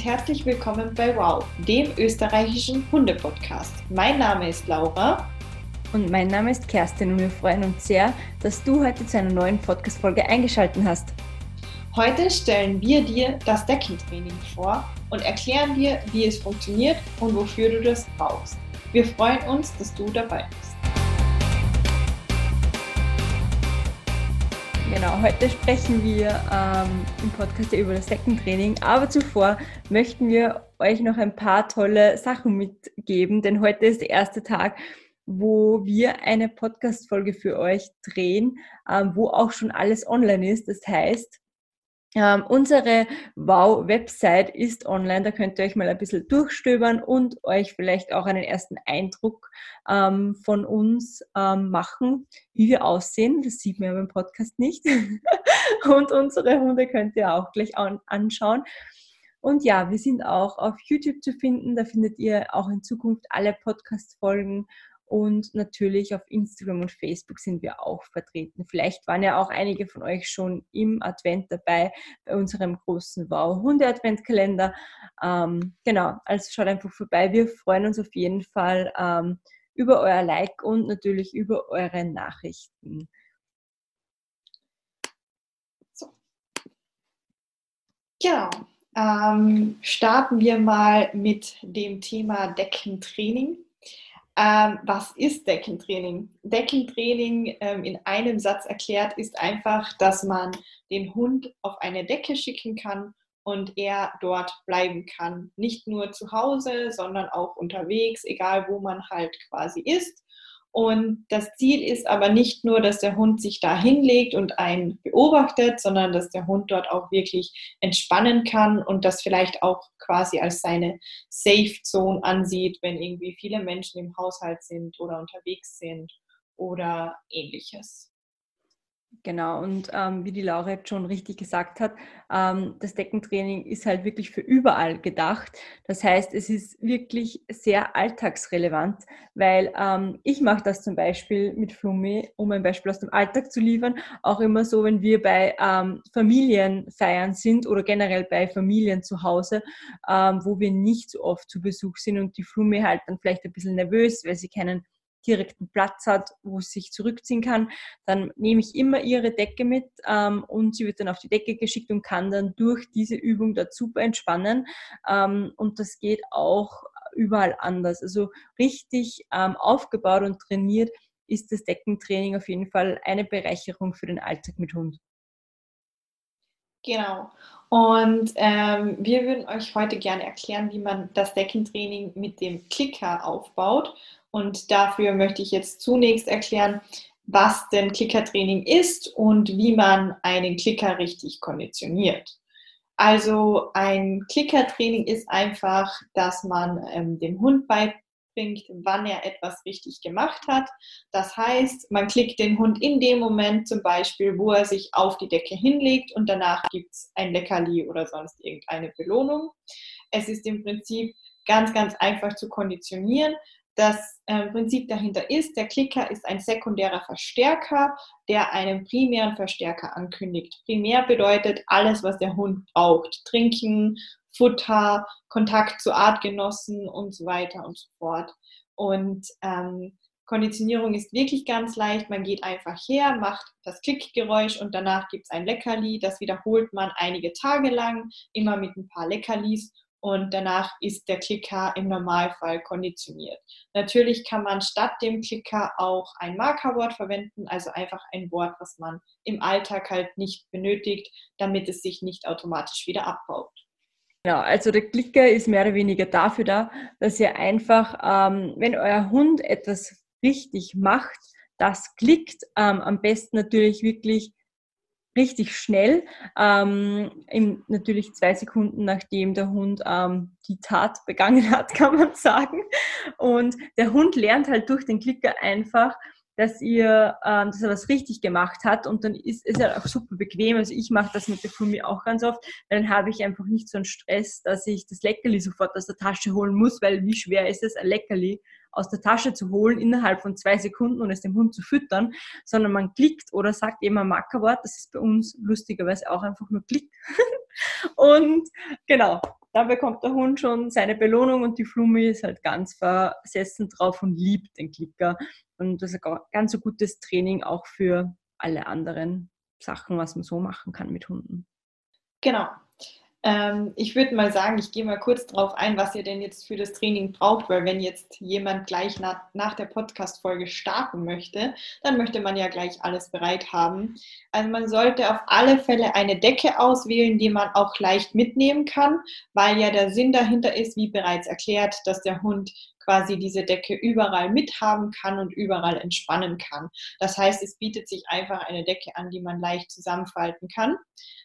und herzlich willkommen bei Wow, dem österreichischen Hundepodcast. Mein Name ist Laura. Und mein Name ist Kerstin und wir freuen uns sehr, dass du heute zu einer neuen Podcast-Folge eingeschaltet hast. Heute stellen wir dir das Deckentraining vor und erklären dir, wie es funktioniert und wofür du das brauchst. Wir freuen uns, dass du dabei bist. Genau, heute sprechen wir ähm, im Podcast über das Second-Training, aber zuvor möchten wir euch noch ein paar tolle Sachen mitgeben, denn heute ist der erste Tag, wo wir eine Podcast-Folge für euch drehen, ähm, wo auch schon alles online ist. Das heißt, ähm, unsere Wow-Website ist online, da könnt ihr euch mal ein bisschen durchstöbern und euch vielleicht auch einen ersten Eindruck ähm, von uns ähm, machen, wie wir aussehen. Das sieht man ja beim Podcast nicht. und unsere Hunde könnt ihr auch gleich an anschauen. Und ja, wir sind auch auf YouTube zu finden. Da findet ihr auch in Zukunft alle Podcast-Folgen und natürlich auf Instagram und Facebook sind wir auch vertreten. Vielleicht waren ja auch einige von euch schon im Advent dabei bei unserem großen Wow-Hunde-Adventkalender. Ähm, genau, also schaut einfach vorbei. Wir freuen uns auf jeden Fall ähm, über euer Like und natürlich über eure Nachrichten. So. Genau. Ähm, starten wir mal mit dem Thema Deckentraining. Ähm, was ist Deckentraining? Deckentraining ähm, in einem Satz erklärt ist einfach, dass man den Hund auf eine Decke schicken kann und er dort bleiben kann. Nicht nur zu Hause, sondern auch unterwegs, egal wo man halt quasi ist. Und das Ziel ist aber nicht nur, dass der Hund sich da hinlegt und einen beobachtet, sondern dass der Hund dort auch wirklich entspannen kann und das vielleicht auch quasi als seine Safe Zone ansieht, wenn irgendwie viele Menschen im Haushalt sind oder unterwegs sind oder ähnliches. Genau, und ähm, wie die Laura jetzt schon richtig gesagt hat, ähm, das Deckentraining ist halt wirklich für überall gedacht. Das heißt, es ist wirklich sehr alltagsrelevant, weil ähm, ich mache das zum Beispiel mit Flummi, um ein Beispiel aus dem Alltag zu liefern, auch immer so, wenn wir bei ähm, Familienfeiern sind oder generell bei Familien zu Hause, ähm, wo wir nicht so oft zu Besuch sind und die Flummi halt dann vielleicht ein bisschen nervös, weil sie keinen direkten Platz hat, wo sie sich zurückziehen kann, dann nehme ich immer ihre Decke mit ähm, und sie wird dann auf die Decke geschickt und kann dann durch diese Übung dort super entspannen. Ähm, und das geht auch überall anders. Also richtig ähm, aufgebaut und trainiert ist das Deckentraining auf jeden Fall eine Bereicherung für den Alltag mit Hund. Genau. Und ähm, wir würden euch heute gerne erklären, wie man das Deckentraining mit dem Klicker aufbaut. Und dafür möchte ich jetzt zunächst erklären, was denn Klickertraining ist und wie man einen Klicker richtig konditioniert. Also ein Klickertraining ist einfach, dass man ähm, dem Hund beibringt, wann er etwas richtig gemacht hat. Das heißt, man klickt den Hund in dem Moment zum Beispiel, wo er sich auf die Decke hinlegt und danach gibt es ein Leckerli oder sonst irgendeine Belohnung. Es ist im Prinzip ganz, ganz einfach zu konditionieren das äh, Prinzip dahinter ist, der Klicker ist ein sekundärer Verstärker, der einen primären Verstärker ankündigt. Primär bedeutet alles, was der Hund braucht. Trinken, Futter, Kontakt zu Artgenossen und so weiter und so fort. Und ähm, Konditionierung ist wirklich ganz leicht. Man geht einfach her, macht das Klickgeräusch und danach gibt es ein Leckerli. Das wiederholt man einige Tage lang, immer mit ein paar Leckerlis und danach ist der Klicker im Normalfall konditioniert. Natürlich kann man statt dem Klicker auch ein Markerwort verwenden, also einfach ein Wort, was man im Alltag halt nicht benötigt, damit es sich nicht automatisch wieder abbaut. Genau, also der Klicker ist mehr oder weniger dafür da, dass ihr einfach, ähm, wenn euer Hund etwas richtig macht, das klickt, ähm, am besten natürlich wirklich richtig schnell, ähm, in natürlich zwei Sekunden nachdem der Hund ähm, die Tat begangen hat, kann man sagen. Und der Hund lernt halt durch den Klicker einfach, dass ihr, ähm, dass er was richtig gemacht hat und dann ist es ja auch super bequem. Also ich mache das mit der Fumi auch ganz oft, dann habe ich einfach nicht so einen Stress, dass ich das Leckerli sofort aus der Tasche holen muss, weil wie schwer ist es, ein Leckerli aus der Tasche zu holen innerhalb von zwei Sekunden und es dem Hund zu füttern, sondern man klickt oder sagt eben ein Markerwort, das ist bei uns lustigerweise auch einfach nur Klick. und genau, da bekommt der Hund schon seine Belohnung und die Flumi ist halt ganz versessen drauf und liebt den Klicker. Und das ist ein ganz gutes Training auch für alle anderen Sachen, was man so machen kann mit Hunden. Genau. Ähm, ich würde mal sagen, ich gehe mal kurz darauf ein, was ihr denn jetzt für das Training braucht, weil wenn jetzt jemand gleich nach, nach der Podcast-Folge starten möchte, dann möchte man ja gleich alles bereit haben. Also man sollte auf alle Fälle eine Decke auswählen, die man auch leicht mitnehmen kann, weil ja der Sinn dahinter ist, wie bereits erklärt, dass der Hund quasi diese Decke überall mithaben kann und überall entspannen kann. Das heißt, es bietet sich einfach eine Decke an, die man leicht zusammenfalten kann.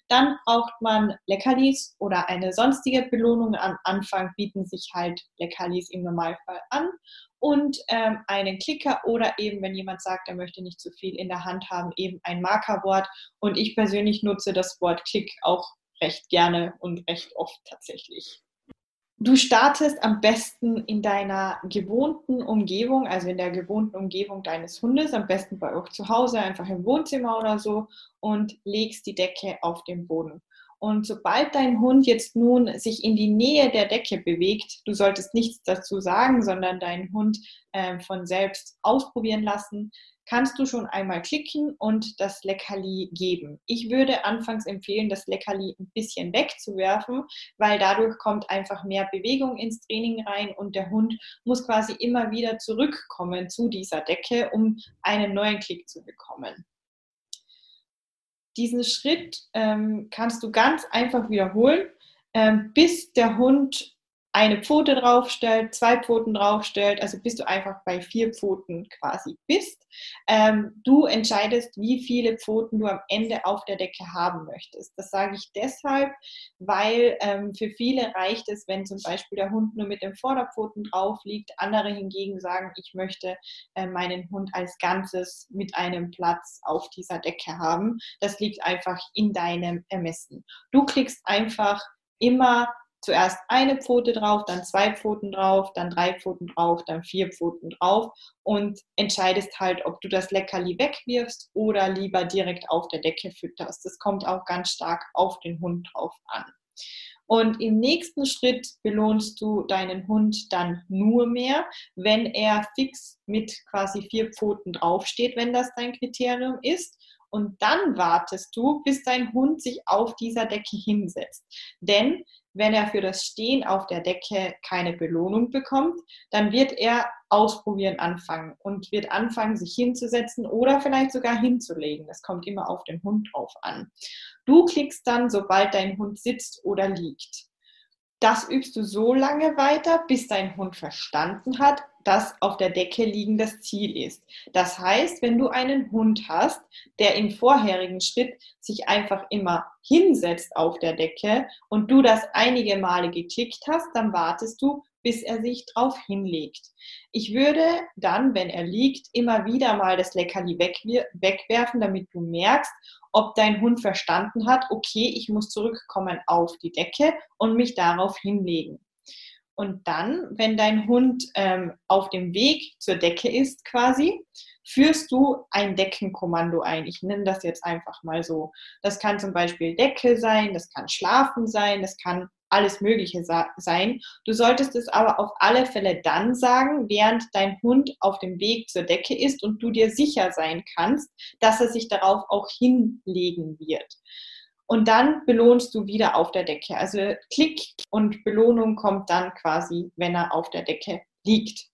Dann braucht man Leckerlis oder eine sonstige Belohnung. Am Anfang bieten sich halt Leckerlis im Normalfall an und ähm, einen Klicker oder eben, wenn jemand sagt, er möchte nicht zu viel in der Hand haben, eben ein Markerwort. Und ich persönlich nutze das Wort Klick auch recht gerne und recht oft tatsächlich. Du startest am besten in deiner gewohnten Umgebung, also in der gewohnten Umgebung deines Hundes, am besten bei euch zu Hause, einfach im Wohnzimmer oder so und legst die Decke auf den Boden. Und sobald dein Hund jetzt nun sich in die Nähe der Decke bewegt, du solltest nichts dazu sagen, sondern deinen Hund äh, von selbst ausprobieren lassen, kannst du schon einmal klicken und das Leckerli geben. Ich würde anfangs empfehlen, das Leckerli ein bisschen wegzuwerfen, weil dadurch kommt einfach mehr Bewegung ins Training rein und der Hund muss quasi immer wieder zurückkommen zu dieser Decke, um einen neuen Klick zu bekommen. Diesen Schritt ähm, kannst du ganz einfach wiederholen, ähm, bis der Hund eine Pfote draufstellt, zwei Pfoten draufstellt, also bis du einfach bei vier Pfoten quasi bist. Ähm, du entscheidest, wie viele Pfoten du am Ende auf der Decke haben möchtest. Das sage ich deshalb, weil ähm, für viele reicht es, wenn zum Beispiel der Hund nur mit den Vorderpfoten drauf liegt. Andere hingegen sagen, ich möchte äh, meinen Hund als Ganzes mit einem Platz auf dieser Decke haben. Das liegt einfach in deinem Ermessen. Du klickst einfach immer zuerst eine Pfote drauf, dann zwei Pfoten drauf, dann drei Pfoten drauf, dann vier Pfoten drauf und entscheidest halt, ob du das Leckerli wegwirfst oder lieber direkt auf der Decke fütterst. Das kommt auch ganz stark auf den Hund drauf an. Und im nächsten Schritt belohnst du deinen Hund dann nur mehr, wenn er fix mit quasi vier Pfoten draufsteht, wenn das dein Kriterium ist. Und dann wartest du, bis dein Hund sich auf dieser Decke hinsetzt. Denn wenn er für das Stehen auf der Decke keine Belohnung bekommt, dann wird er ausprobieren anfangen und wird anfangen, sich hinzusetzen oder vielleicht sogar hinzulegen. Das kommt immer auf den Hund drauf an. Du klickst dann, sobald dein Hund sitzt oder liegt. Das übst du so lange weiter, bis dein Hund verstanden hat, dass auf der Decke liegen das Ziel ist. Das heißt, wenn du einen Hund hast, der im vorherigen Schritt sich einfach immer hinsetzt auf der Decke und du das einige Male geklickt hast, dann wartest du, bis er sich drauf hinlegt. Ich würde dann, wenn er liegt, immer wieder mal das Leckerli wegwerfen, damit du merkst, ob dein Hund verstanden hat, okay, ich muss zurückkommen auf die Decke und mich darauf hinlegen. Und dann, wenn dein Hund ähm, auf dem Weg zur Decke ist quasi, führst du ein Deckenkommando ein. Ich nenne das jetzt einfach mal so. Das kann zum Beispiel Decke sein, das kann Schlafen sein, das kann alles Mögliche sein. Du solltest es aber auf alle Fälle dann sagen, während dein Hund auf dem Weg zur Decke ist und du dir sicher sein kannst, dass er sich darauf auch hinlegen wird. Und dann belohnst du wieder auf der Decke. Also Klick und Belohnung kommt dann quasi, wenn er auf der Decke liegt.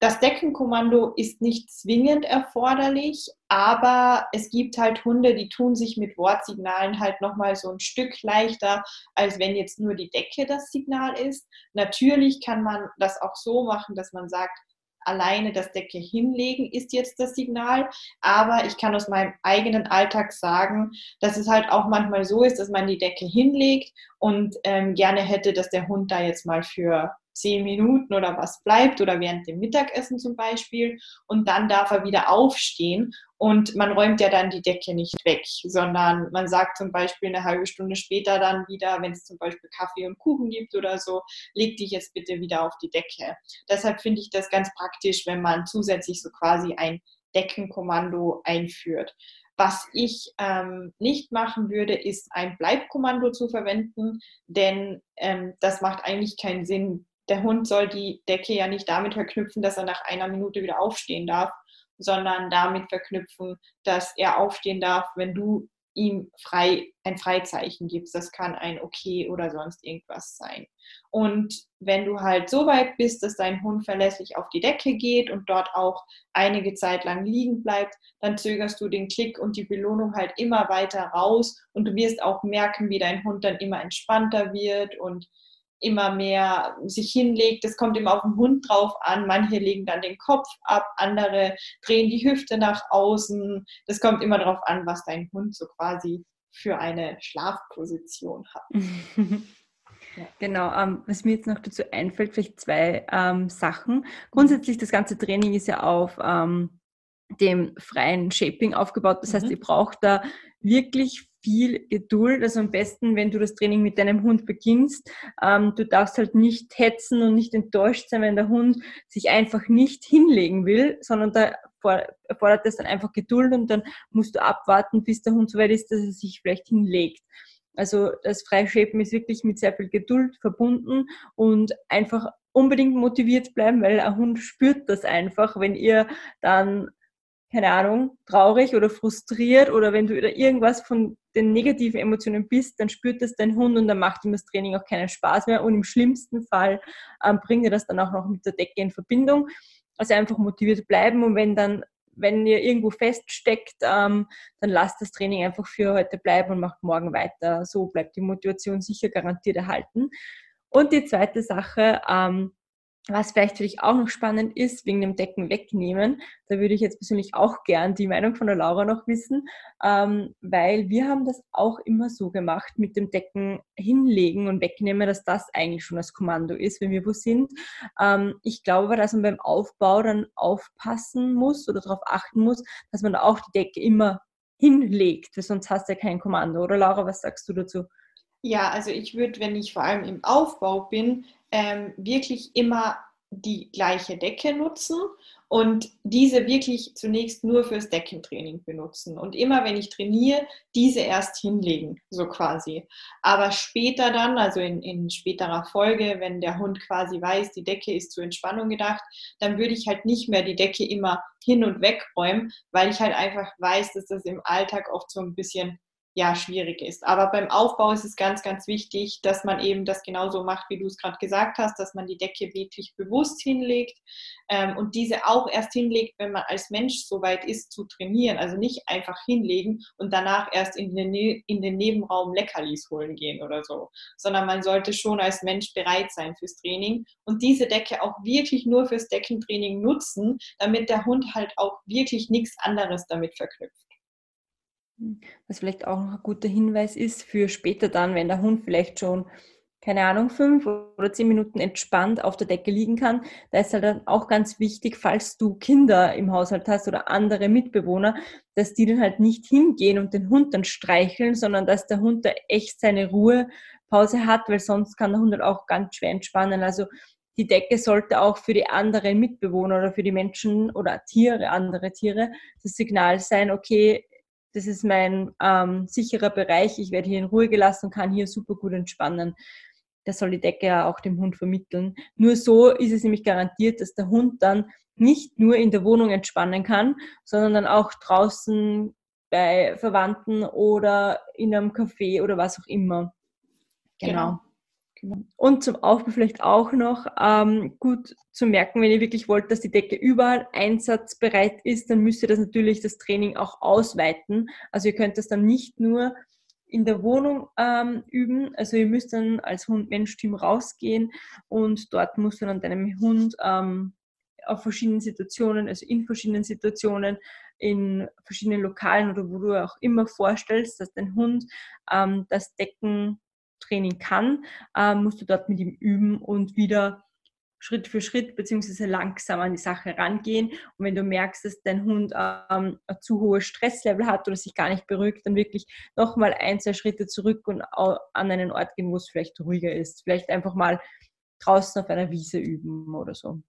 Das Deckenkommando ist nicht zwingend erforderlich, aber es gibt halt Hunde, die tun sich mit Wortsignalen halt nochmal so ein Stück leichter, als wenn jetzt nur die Decke das Signal ist. Natürlich kann man das auch so machen, dass man sagt, alleine das Decke hinlegen ist jetzt das Signal. Aber ich kann aus meinem eigenen Alltag sagen, dass es halt auch manchmal so ist, dass man die Decke hinlegt und ähm, gerne hätte, dass der Hund da jetzt mal für zehn Minuten oder was bleibt oder während dem Mittagessen zum Beispiel und dann darf er wieder aufstehen und man räumt ja dann die Decke nicht weg, sondern man sagt zum Beispiel eine halbe Stunde später dann wieder, wenn es zum Beispiel Kaffee und Kuchen gibt oder so, leg dich jetzt bitte wieder auf die Decke. Deshalb finde ich das ganz praktisch, wenn man zusätzlich so quasi ein Deckenkommando einführt. Was ich ähm, nicht machen würde, ist ein Bleibkommando zu verwenden, denn ähm, das macht eigentlich keinen Sinn. Der Hund soll die Decke ja nicht damit verknüpfen, dass er nach einer Minute wieder aufstehen darf, sondern damit verknüpfen, dass er aufstehen darf, wenn du ihm frei, ein Freizeichen gibst. Das kann ein Okay oder sonst irgendwas sein. Und wenn du halt so weit bist, dass dein Hund verlässlich auf die Decke geht und dort auch einige Zeit lang liegen bleibt, dann zögerst du den Klick und die Belohnung halt immer weiter raus und du wirst auch merken, wie dein Hund dann immer entspannter wird und immer mehr sich hinlegt. Das kommt immer auf den Hund drauf an. Manche legen dann den Kopf ab, andere drehen die Hüfte nach außen. Das kommt immer darauf an, was dein Hund so quasi für eine Schlafposition hat. Genau, ähm, was mir jetzt noch dazu einfällt, vielleicht zwei ähm, Sachen. Grundsätzlich, das ganze Training ist ja auf ähm, dem freien Shaping aufgebaut. Das mhm. heißt, ihr braucht da wirklich viel Geduld. Also am besten, wenn du das Training mit deinem Hund beginnst, ähm, du darfst halt nicht hetzen und nicht enttäuscht sein, wenn der Hund sich einfach nicht hinlegen will, sondern da erfordert es dann einfach Geduld und dann musst du abwarten, bis der Hund so weit ist, dass er sich vielleicht hinlegt. Also das Freishapen ist wirklich mit sehr viel Geduld verbunden und einfach unbedingt motiviert bleiben, weil ein Hund spürt das einfach, wenn ihr dann keine Ahnung, traurig oder frustriert oder wenn du wieder irgendwas von den negativen Emotionen bist, dann spürt das dein Hund und dann macht ihm das Training auch keinen Spaß mehr und im schlimmsten Fall ähm, bringt er das dann auch noch mit der Decke in Verbindung. Also einfach motiviert bleiben und wenn dann, wenn ihr irgendwo feststeckt, ähm, dann lasst das Training einfach für heute bleiben und macht morgen weiter. So bleibt die Motivation sicher garantiert erhalten. Und die zweite Sache, ähm, was vielleicht für dich auch noch spannend ist, wegen dem Decken wegnehmen, da würde ich jetzt persönlich auch gern die Meinung von der Laura noch wissen, ähm, weil wir haben das auch immer so gemacht, mit dem Decken hinlegen und wegnehmen, dass das eigentlich schon das Kommando ist, wenn wir wo sind. Ähm, ich glaube, dass man beim Aufbau dann aufpassen muss oder darauf achten muss, dass man auch die Decke immer hinlegt, weil sonst hast du ja kein Kommando. Oder Laura, was sagst du dazu? Ja, also ich würde, wenn ich vor allem im Aufbau bin, ähm, wirklich immer die gleiche Decke nutzen und diese wirklich zunächst nur fürs Deckentraining benutzen. Und immer wenn ich trainiere, diese erst hinlegen, so quasi. Aber später dann, also in, in späterer Folge, wenn der Hund quasi weiß, die Decke ist zur Entspannung gedacht, dann würde ich halt nicht mehr die Decke immer hin und weg räumen, weil ich halt einfach weiß, dass das im Alltag oft so ein bisschen ja, schwierig ist. Aber beim Aufbau ist es ganz, ganz wichtig, dass man eben das genauso macht, wie du es gerade gesagt hast, dass man die Decke wirklich bewusst hinlegt ähm, und diese auch erst hinlegt, wenn man als Mensch so weit ist zu trainieren. Also nicht einfach hinlegen und danach erst in den, ne-, in den Nebenraum Leckerlis holen gehen oder so, sondern man sollte schon als Mensch bereit sein fürs Training und diese Decke auch wirklich nur fürs Deckentraining nutzen, damit der Hund halt auch wirklich nichts anderes damit verknüpft. Was vielleicht auch noch ein guter Hinweis ist für später dann, wenn der Hund vielleicht schon, keine Ahnung, fünf oder zehn Minuten entspannt auf der Decke liegen kann. Da ist halt dann auch ganz wichtig, falls du Kinder im Haushalt hast oder andere Mitbewohner, dass die dann halt nicht hingehen und den Hund dann streicheln, sondern dass der Hund da echt seine Ruhepause hat, weil sonst kann der Hund halt auch ganz schwer entspannen. Also die Decke sollte auch für die anderen Mitbewohner oder für die Menschen oder Tiere, andere Tiere, das Signal sein, okay, das ist mein ähm, sicherer Bereich, ich werde hier in Ruhe gelassen und kann hier super gut entspannen. Das soll die Decke ja auch dem Hund vermitteln. Nur so ist es nämlich garantiert, dass der Hund dann nicht nur in der Wohnung entspannen kann, sondern dann auch draußen bei Verwandten oder in einem Café oder was auch immer. Genau. genau. Und zum Aufbau vielleicht auch noch ähm, gut zu merken, wenn ihr wirklich wollt, dass die Decke überall einsatzbereit ist, dann müsst ihr das natürlich das Training auch ausweiten. Also ihr könnt das dann nicht nur in der Wohnung ähm, üben. Also ihr müsst dann als Hund-Mensch-Team rausgehen und dort musst du dann deinem Hund ähm, auf verschiedenen Situationen, also in verschiedenen Situationen, in verschiedenen Lokalen oder wo du auch immer vorstellst, dass dein Hund ähm, das Decken Training kann, ähm, musst du dort mit ihm üben und wieder Schritt für Schritt beziehungsweise langsam an die Sache rangehen. Und wenn du merkst, dass dein Hund ähm, ein zu hohes Stresslevel hat oder sich gar nicht beruhigt, dann wirklich nochmal ein, zwei Schritte zurück und an einen Ort gehen, wo es vielleicht ruhiger ist. Vielleicht einfach mal draußen auf einer Wiese üben oder so.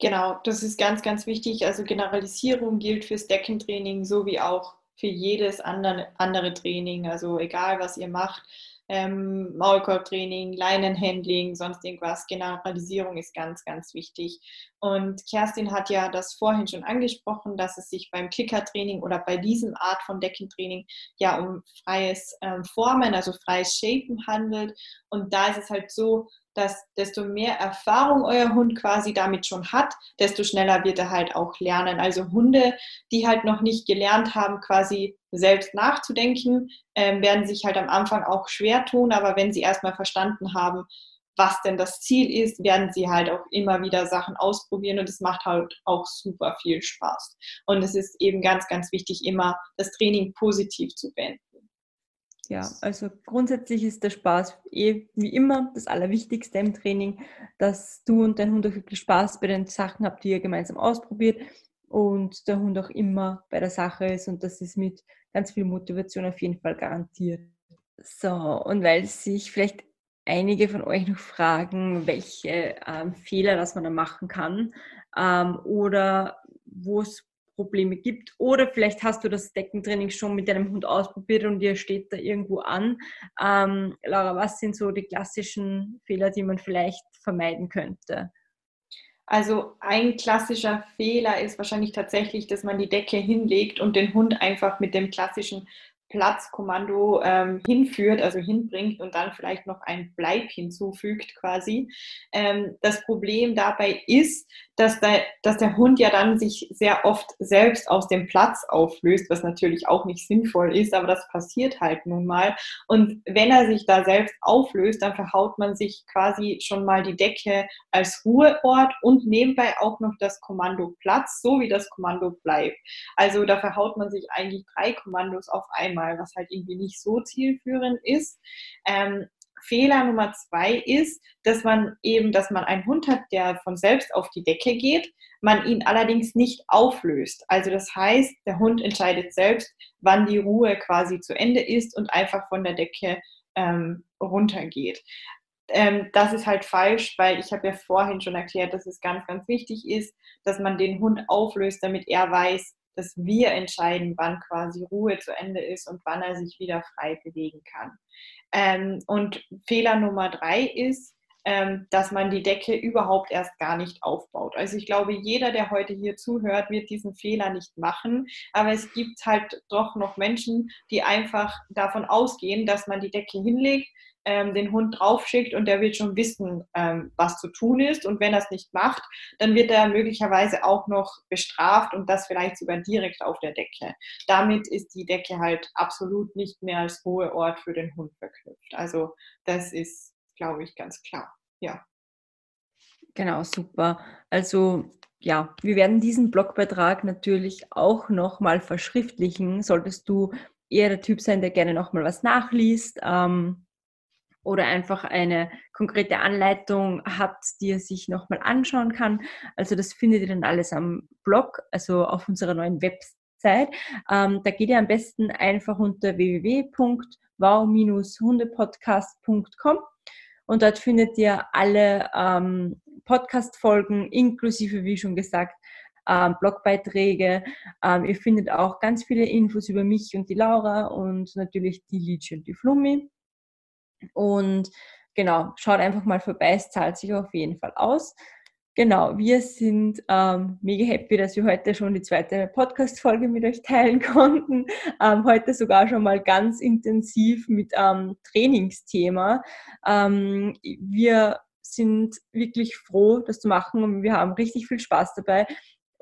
Genau, das ist ganz, ganz wichtig. Also Generalisierung gilt fürs Deckentraining sowie auch für jedes andere, andere Training. Also egal, was ihr macht, ähm, Maulkorbtraining, Leinenhandling, sonst irgendwas. Generalisierung ist ganz, ganz wichtig. Und Kerstin hat ja das vorhin schon angesprochen, dass es sich beim Klickertraining oder bei diesem Art von Deckentraining ja um freies ähm, Formen, also freies Shapen handelt. Und da ist es halt so, dass desto mehr Erfahrung euer Hund quasi damit schon hat, desto schneller wird er halt auch lernen. Also Hunde, die halt noch nicht gelernt haben, quasi selbst nachzudenken, äh, werden sich halt am Anfang auch schwer tun, aber wenn sie erstmal verstanden haben, was denn das Ziel ist, werden sie halt auch immer wieder Sachen ausprobieren und es macht halt auch super viel Spaß. Und es ist eben ganz, ganz wichtig, immer das Training positiv zu beenden. Ja, also grundsätzlich ist der Spaß eh wie immer das Allerwichtigste im Training, dass du und dein Hund auch wirklich Spaß bei den Sachen habt, die ihr gemeinsam ausprobiert und der Hund auch immer bei der Sache ist und das ist mit ganz viel Motivation auf jeden Fall garantiert. So, und weil sich vielleicht einige von euch noch fragen, welche ähm, Fehler das man da machen kann ähm, oder wo es Probleme gibt. Oder vielleicht hast du das Deckentraining schon mit deinem Hund ausprobiert und dir steht da irgendwo an. Ähm, Laura, was sind so die klassischen Fehler, die man vielleicht vermeiden könnte? Also ein klassischer Fehler ist wahrscheinlich tatsächlich, dass man die Decke hinlegt und den Hund einfach mit dem klassischen Platzkommando ähm, hinführt, also hinbringt und dann vielleicht noch ein Bleib hinzufügt quasi. Ähm, das Problem dabei ist, dass der, dass der Hund ja dann sich sehr oft selbst aus dem Platz auflöst, was natürlich auch nicht sinnvoll ist, aber das passiert halt nun mal. Und wenn er sich da selbst auflöst, dann verhaut man sich quasi schon mal die Decke als Ruheort und nebenbei auch noch das Kommando Platz, so wie das Kommando bleibt. Also da verhaut man sich eigentlich drei Kommandos auf einmal, was halt irgendwie nicht so zielführend ist. Ähm, Fehler Nummer zwei ist, dass man eben, dass man einen Hund hat, der von selbst auf die Decke geht, man ihn allerdings nicht auflöst. Also das heißt, der Hund entscheidet selbst, wann die Ruhe quasi zu Ende ist und einfach von der Decke ähm, runtergeht. Ähm, das ist halt falsch, weil ich habe ja vorhin schon erklärt, dass es ganz, ganz wichtig ist, dass man den Hund auflöst, damit er weiß, dass wir entscheiden, wann quasi Ruhe zu Ende ist und wann er sich wieder frei bewegen kann. Ähm, und Fehler Nummer drei ist, ähm, dass man die Decke überhaupt erst gar nicht aufbaut. Also ich glaube, jeder, der heute hier zuhört, wird diesen Fehler nicht machen. Aber es gibt halt doch noch Menschen, die einfach davon ausgehen, dass man die Decke hinlegt, ähm, den Hund draufschickt und der wird schon wissen, ähm, was zu tun ist. Und wenn er es nicht macht, dann wird er möglicherweise auch noch bestraft und das vielleicht sogar direkt auf der Decke. Damit ist die Decke halt absolut nicht mehr als Ruheort für den Hund verknüpft. Also das ist, glaube ich, ganz klar. Ja. Genau, super. Also ja, wir werden diesen Blogbeitrag natürlich auch nochmal verschriftlichen. Solltest du eher der Typ sein, der gerne nochmal was nachliest, ähm, oder einfach eine konkrete Anleitung hat, die er sich nochmal anschauen kann. Also das findet ihr dann alles am Blog, also auf unserer neuen Website. Ähm, da geht ihr am besten einfach unter www.wow-hundepodcast.com und dort findet ihr alle ähm, Podcast-Folgen inklusive, wie schon gesagt, ähm, Blogbeiträge. Ähm, ihr findet auch ganz viele Infos über mich und die Laura und natürlich die Lici und die Flummi. Und genau, schaut einfach mal vorbei, es zahlt sich auf jeden Fall aus. Genau, wir sind ähm, mega happy, dass wir heute schon die zweite Podcast-Folge mit euch teilen konnten. Ähm, heute sogar schon mal ganz intensiv mit ähm, Trainingsthema. Ähm, wir sind wirklich froh, das zu machen und wir haben richtig viel Spaß dabei.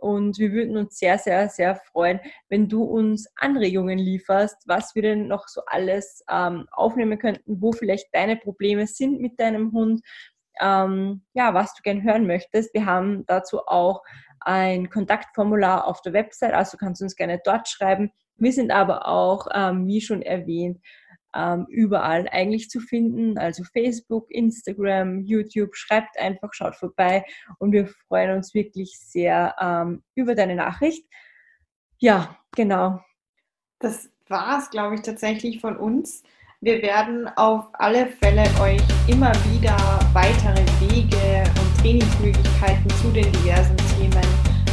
Und wir würden uns sehr, sehr, sehr freuen, wenn du uns Anregungen lieferst, was wir denn noch so alles ähm, aufnehmen könnten, wo vielleicht deine Probleme sind mit deinem Hund, ähm, ja, was du gern hören möchtest. Wir haben dazu auch ein Kontaktformular auf der Website, also kannst du uns gerne dort schreiben. Wir sind aber auch, ähm, wie schon erwähnt, ähm, überall eigentlich zu finden. Also Facebook, Instagram, YouTube. Schreibt einfach, schaut vorbei und wir freuen uns wirklich sehr ähm, über deine Nachricht. Ja, genau. Das war es, glaube ich, tatsächlich von uns. Wir werden auf alle Fälle euch immer wieder weitere Wege und Trainingsmöglichkeiten zu den diversen Themen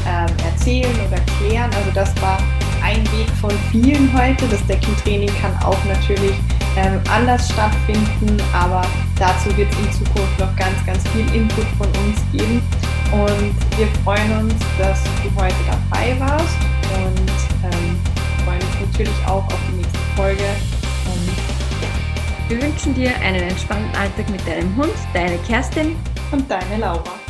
ähm, erzählen oder klären. Also das war ein Weg von vielen heute. Das Deckentraining kann auch natürlich ähm, anders stattfinden, aber dazu wird es in Zukunft noch ganz, ganz viel Input von uns geben. Und wir freuen uns, dass du heute dabei warst und ähm, freuen uns natürlich auch auf die nächste Folge. Und wir wünschen dir einen entspannten Alltag mit deinem Hund, deine Kerstin und deine Laura.